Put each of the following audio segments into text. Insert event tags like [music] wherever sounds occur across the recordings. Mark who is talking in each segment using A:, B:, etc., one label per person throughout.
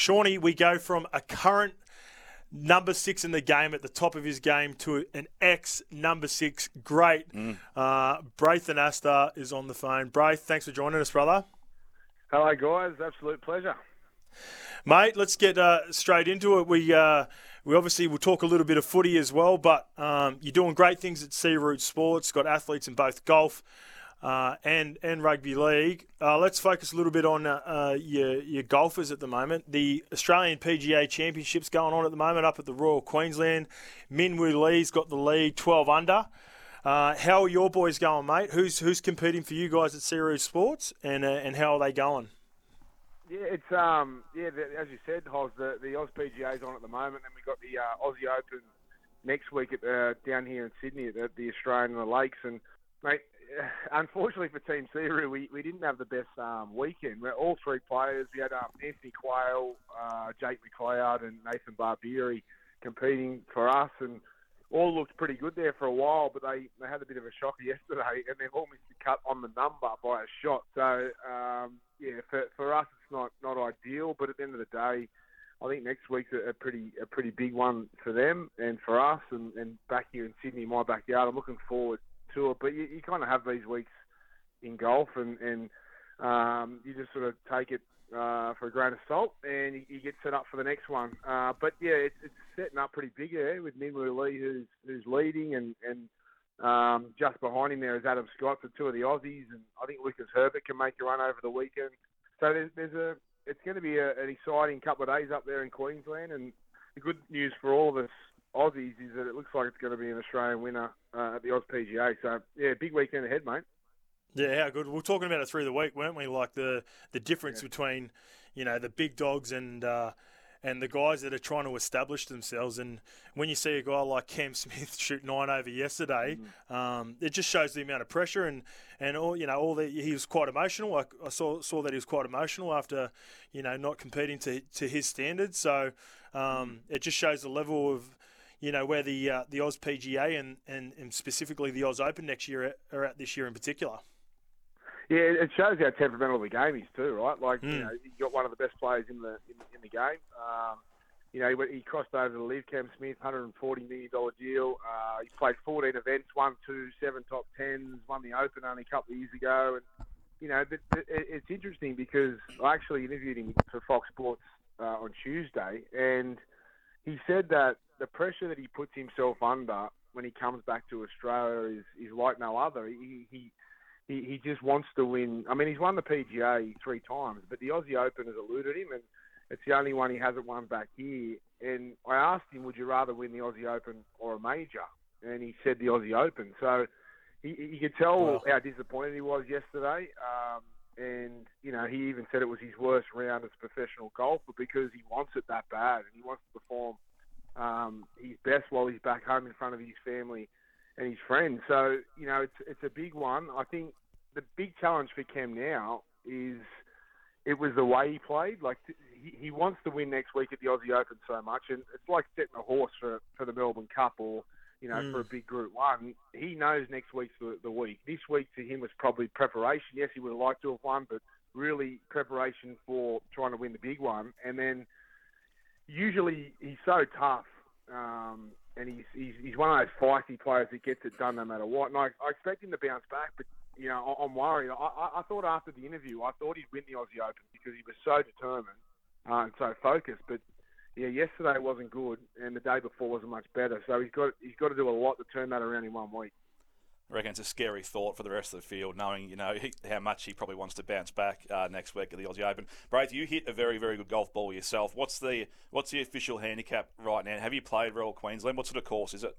A: Shawnee, we go from a current number six in the game at the top of his game to an ex number six. Great. Mm. Uh, Braith Anasta is on the phone. Braith, thanks for joining us, brother.
B: Hello, guys. Absolute pleasure.
A: Mate, let's get uh, straight into it. We uh, we obviously will talk a little bit of footy as well, but um, you're doing great things at Sea Root Sports. Got athletes in both golf uh, and and rugby league. Uh, let's focus a little bit on uh, uh, your your golfers at the moment. The Australian PGA Championships going on at the moment up at the Royal Queensland. Min Woo Lee's got the lead, 12 under. Uh, how are your boys going, mate? Who's who's competing for you guys at Root Sports, and uh, and how are they going?
B: Yeah, it's um yeah the, as you said, Hoz, the the Oz PGA's on at the moment, and we have got the Aussie Open next week at down here in Sydney at the, the Australian and the Lakes, and mate, [sighs] unfortunately for Team Root, we, we didn't have the best um, weekend. We're all three players. We had um, Anthony Quayle, uh, Jake McLeod, and Nathan Barbieri competing for us, and all looked pretty good there for a while, but they, they had a bit of a shocker yesterday, and they've all missed the cut on the number by a shot. So, um, yeah, for, for us, it's not, not ideal, but at the end of the day, I think next week's a, a pretty a pretty big one for them and for us, and, and back here in Sydney, my backyard. I'm looking forward to it, but you, you kind of have these weeks in golf, and, and um, you just sort of take it uh, for a grain of salt, and you, you, get set up for the next one. Uh, but yeah, it's, it's setting up pretty big here with Min Woo Lee, who's who's leading, and and um, just behind him there is Adam Scott, the two of the Aussies, and I think Lucas Herbert can make a run over the weekend. So there's, there's a it's going to be a, an exciting couple of days up there in Queensland, and the good news for all of us Aussies is that it looks like it's going to be an Australian winner uh, at the Oz PGA. So yeah, big weekend ahead, mate.
A: Yeah, how good. We are talking about it through the week, weren't we? Like the the difference yeah. between you know the big dogs and uh, and the guys that are trying to establish themselves. And when you see a guy like Cam [laughs] Smith shoot nine over yesterday, mm-hmm. um, it just shows the amount of pressure and and all you know all the he was quite emotional. I, I, saw saw that he was quite emotional after you know not competing to to his standards. So um, mm-hmm. it just shows the level of you know where the uh, the Oz PGA and, and, and specifically the Oz Open next year are at this year in particular.
B: Yeah, it shows how temperamental the game is too, right? Like, mm. you hmm. know, you got one of the best players in the in, in the game. Um, you know, he, he crossed over to LIV Cam Smith, $140 million deal. Uh, he played 14 events, won two, seven top tens, won the Open only a couple of years ago. And, you know, but, but it's interesting because I actually interviewed him for Fox Sports uh, on Tuesday, and he said that the pressure that he puts himself under when he comes back to Australia is, is like no other. He, he he, he just wants to win. I mean, he's won the PGA three times, but the Aussie Open has eluded him, and it's the only one he hasn't won back here. And I asked him, would you rather win the Aussie Open or a major? And he said the Aussie Open. So he, he could tell wow. how disappointed he was yesterday. Um, and, you know, he even said it was his worst round as a professional golfer because he wants it that bad and he wants to perform um, his best while he's back home in front of his family and his friends. So you know, it's it's a big one. I think the big challenge for Cam now is it was the way he played. Like he, he wants to win next week at the Aussie Open so much, and it's like setting a horse for for the Melbourne Cup or you know mm. for a big Group One. He knows next week's the, the week. This week to him was probably preparation. Yes, he would have liked to have won, but really preparation for trying to win the big one. And then usually he's so tough. Um, and he's, he's he's one of those feisty players that gets it done no matter what. And I, I expect him to bounce back, but you know I, I'm worried. I, I thought after the interview, I thought he'd win the Aussie Open because he was so determined uh, and so focused. But yeah, yesterday wasn't good, and the day before wasn't much better. So he's got he's got to do a lot to turn that around in one week.
C: I reckon it's a scary thought for the rest of the field, knowing you know he, [laughs] how much he probably wants to bounce back uh, next week at the Aussie Open. Braith, you hit a very, very good golf ball yourself. What's the what's the official handicap right now? Have you played Royal Queensland? What sort of course is it?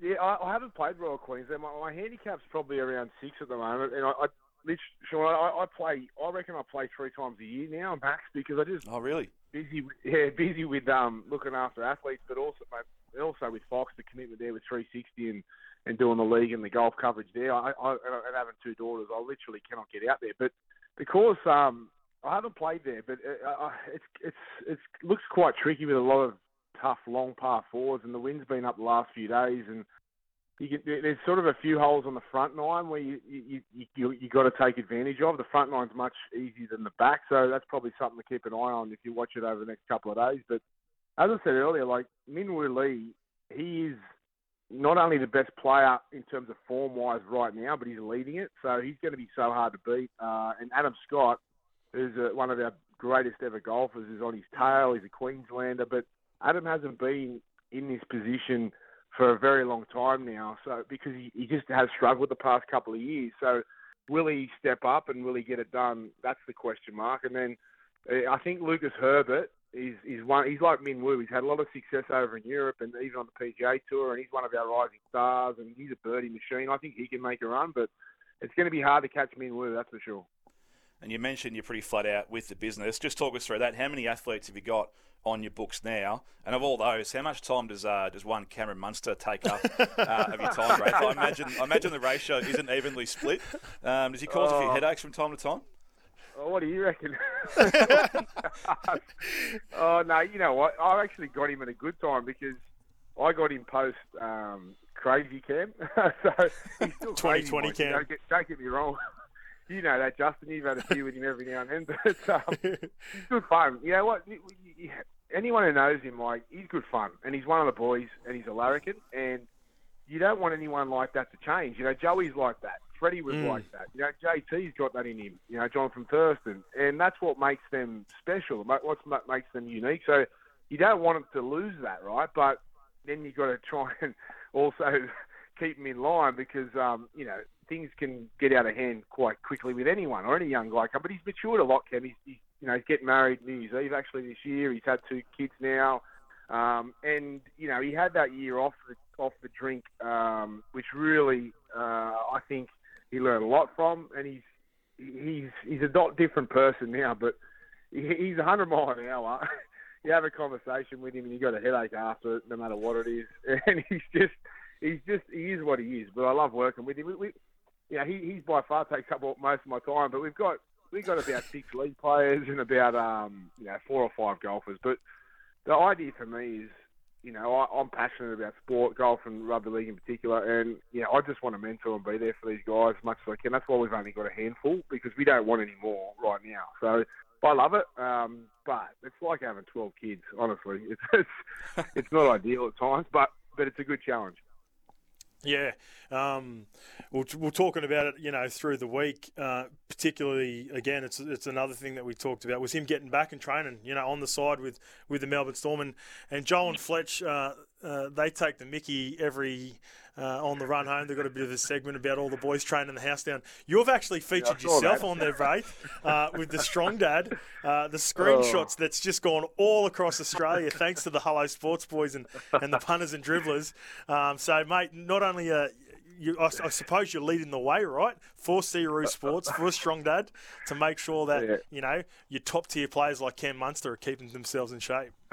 B: Yeah, I, I haven't played Royal Queensland. My, my, handicap's probably around six at the moment, and I, I Sean, I, I play. I reckon I play three times a year now, max, because I just
C: oh really
B: busy. With, yeah, busy with um looking after athletes, but also also with Fox, the commitment there with 360 and and doing the league and the golf coverage there. I, I and having two daughters, I literally cannot get out there. But because um, I haven't played there, but uh, uh it's it's it's looks quite tricky with a lot of tough long par fours, and the wind's been up the last few days, and you get, there's sort of a few holes on the front nine where you you you, you, you got to take advantage of. The front nine's much easier than the back, so that's probably something to keep an eye on if you watch it over the next couple of days. But as I said earlier, like Min Woo Lee, he is not only the best player in terms of form wise right now, but he's leading it. So he's going to be so hard to beat. Uh, and Adam Scott, who's uh, one of our greatest ever golfers, is on his tail. He's a Queenslander, but Adam hasn't been in this position for a very long time now. So because he, he just has struggled the past couple of years. So will he step up and will he get it done? That's the question mark. And then uh, I think Lucas Herbert is is one. He's like Min Woo. He's had a lot of success over in Europe and even on the PGA Tour, and he's one of our rising stars. And he's a birdie machine. I think he can make a run, but it's going to be hard to catch Min Woo. That's for sure.
C: And you mentioned you're pretty flat out with the business. Just talk us through that. How many athletes have you got on your books now? And of all those, how much time does uh, does one Cameron Munster take up uh, of your time, Braith? I imagine I imagine the ratio isn't evenly split. Um, does he cause oh. a few oh. headaches from time to time?
B: Oh, what do you reckon? [laughs] oh no, you know what? I actually got him at a good time because I got him post um, crazy cam. [laughs] so he's still 2020 cam. Don't get, don't get me wrong you know that, Justin. You've had a few with him every now and then, [laughs] but um, he's good fun. You know what? Anyone who knows him, like, he's good fun, and he's one of the boys, and he's a larrikin, and you don't want anyone like that to change. You know, Joey's like that. Freddie was mm. like that. You know, JT's got that in him. You know, Jonathan Thurston, and that's what makes them special. What makes them unique. So you don't want them to lose that, right? But then you've got to try [laughs] and also [laughs] keep them in line because um, you know things can get out of hand quite quickly with anyone or any young guy. But he's matured a lot, Cam. He's, he's you know he's getting married New Year's Eve actually this year. He's had two kids now, um, and you know he had that year off the off the drink, um, which really uh, I think he learned a lot from, and he's he's he's a not different person now, but he's 100 mile an hour. [laughs] you have a conversation with him, and you got a headache after it, no matter what it is, [laughs] and he's just he's just he is what he is. But I love working with him. We, we, you know, he he's by far takes up most of my time. But we've got we've got about six [laughs] league players and about um you know four or five golfers. But the idea for me is, you know, I, I'm passionate about sport, golf and rugby league in particular, and you know, I just want to mentor and be there for these guys as much as I can. That's why we've only got a handful because we don't want any more right now. So. I love it, um, but it's like having 12 kids. Honestly, it's, it's [laughs] it's not ideal at times, but but it's a good challenge.
A: Yeah, um, we're, we're talking about it, you know, through the week. Uh, particularly, again, it's it's another thing that we talked about was him getting back and training, you know, on the side with, with the Melbourne Storm and and Joel and Fletch. Uh, uh, they take the Mickey every uh, on the run home. They've got a bit of a segment about all the boys training the house down. You've actually featured yeah, yourself on there, Braith, uh, with the Strong Dad. Uh, the screenshots oh. that's just gone all across Australia thanks to the Hello Sports boys and, and the punters and dribblers. Um, so, mate, not only uh, you, I, I, suppose you're leading the way, right? For Searoo Sports, for Strong Dad, to make sure that yeah. you know your top tier players like Cam Munster are keeping themselves in shape. [laughs]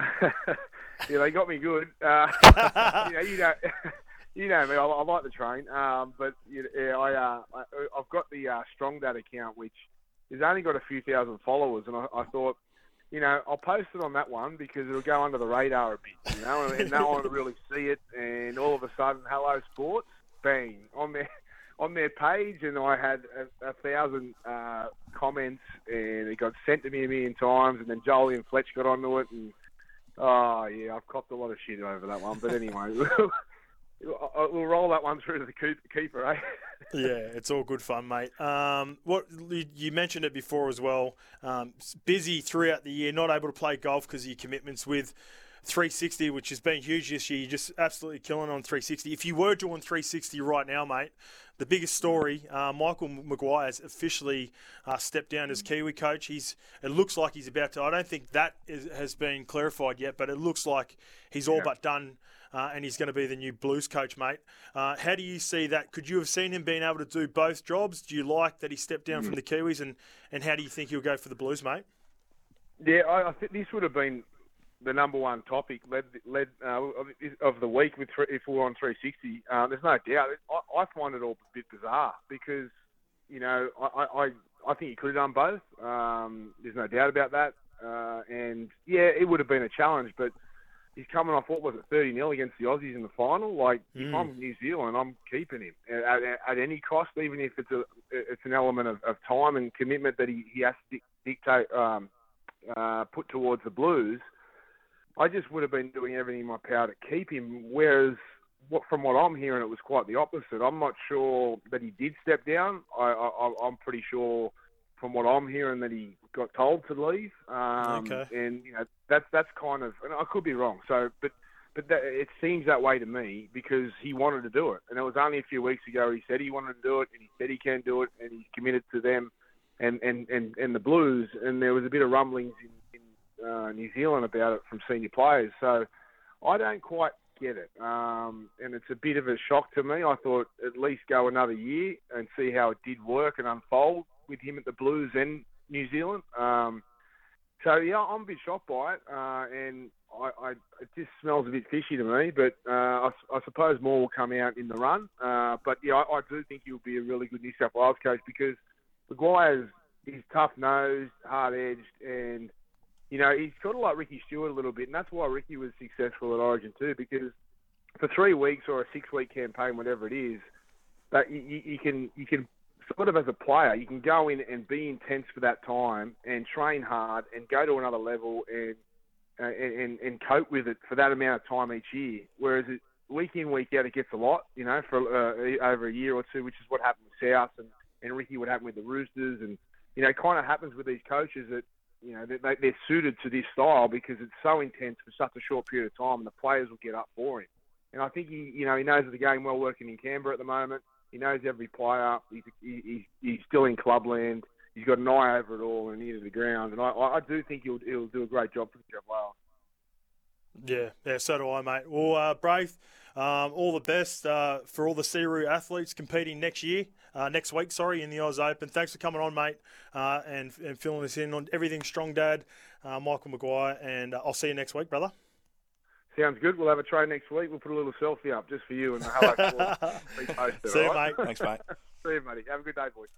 B: yeah, they got me good. Uh, [laughs] you know, you [laughs] know, you know me. I, I like the train, um, but yeah, I, uh, I have got the uh, Strong Dad account, which has only got a few thousand followers, and I, I thought, you know, I'll post it on that one because it'll go under the radar a bit, you know, and, and no one will really see it. And all of a sudden, Hello Sports, bang on their [laughs] on their page, and I had a, a thousand uh, comments, and it got sent to me a million times, and then Jolie and Fletch got onto it, and oh yeah, I've copped a lot of shit over that one, but anyway. [laughs] we'll roll that one through to the keeper, eh? [laughs]
A: yeah, it's all good fun, mate. Um, what you mentioned it before as well. Um, busy throughout the year, not able to play golf because of your commitments with 360, which has been huge this year. You're just absolutely killing on 360. If you were doing 360 right now, mate, the biggest story: uh, Michael Maguire has officially uh, stepped down as Kiwi coach. He's it looks like he's about to. I don't think that is, has been clarified yet, but it looks like he's all yeah. but done uh, and he's going to be the new Blues coach, mate. Uh, how do you see that? Could you have seen him being able to do both jobs? Do you like that he stepped down mm. from the Kiwis, and, and how do you think he'll go for the Blues, mate?
B: Yeah, I, I think this would have been the number one topic led led uh, of the week with if we're on 360. Uh, there's no doubt. I, I, find it all a bit bizarre because you know I I, I think he could have done both. Um, there's no doubt about that. Uh, and yeah, it would have been a challenge, but he's coming off what was it, thirty 0 against the Aussies in the final. Like if
A: Mm.
B: I'm New Zealand, I'm keeping him at, at, at any cost, even if it's a it's an element of, of time and commitment that he, he has to dictate um, uh, put towards the Blues. I just would have been doing everything in my power to keep him. Whereas, what, from what I'm hearing, it was quite the opposite. I'm not sure that he did step down. I, I, I'm pretty sure, from what I'm hearing, that he got told to leave. Um,
A: Okay.
B: And you know, that's that's kind of, and I could be wrong. So, but but that, it seems that way to me because he wanted to do it, and it was only a few weeks ago he said he wanted to do it, and he said he can do it, and he's committed to them, and and and, and the Blues, and there was a bit of rumblings in, in uh, New Zealand about it from senior players. So I don't quite get it, um, and it's a bit of a shock to me. I thought at least go another year and see how it did work and unfold with him at the Blues and New Zealand. Um, so yeah, I'm a bit shocked by it, uh, and I, I, it just smells a bit fishy to me. But uh, I, I suppose more will come out in the run. Uh, but yeah, I, I do think he'll be a really good New South Wales coach because Maguire's he's tough nosed, hard edged, and you know he's sort of like Ricky Stuart a little bit, and that's why Ricky was successful at Origin too because for three weeks or a six week campaign, whatever it is, that you, you, can you can sort of as a player, you can go in and be intense for that time and train hard and go to another level and uh, and, and, cope with it for that amount of time each year. Whereas it, week in week out, it gets a lot, you know, for uh, over a year or two, which is what happened with South and and Ricky would happen with the Roosters, and you know, kind of happens with these coaches that you know they, they- they're suited to this style because it's so intense for such a short period of time, and the players will get up for him. And I think he, you know, he knows the game well working in Canberra at the moment. He knows every player. He's, he, he's, he's still in clubland. He's got an eye over it all and ear to the ground. And I, I do think he'll, he'll do a great job for the Wales.
A: Yeah, yeah, so do I, mate. Well, uh, Braith, um, all the best uh, for all the Seru athletes competing next year, uh, next week, sorry, in the Oz Open. Thanks for coming on, mate, uh, and, and filling us in on everything Strong Dad, uh, Michael Maguire, and uh, I'll see you next week, brother.
B: Sounds good. We'll have a train next week. We'll put a little selfie up just for you and the hello. Call. [laughs] Repost it,
A: See you,
B: all right?
A: mate.
C: Thanks, mate. [laughs]
B: See you, buddy. Have a good day, boys.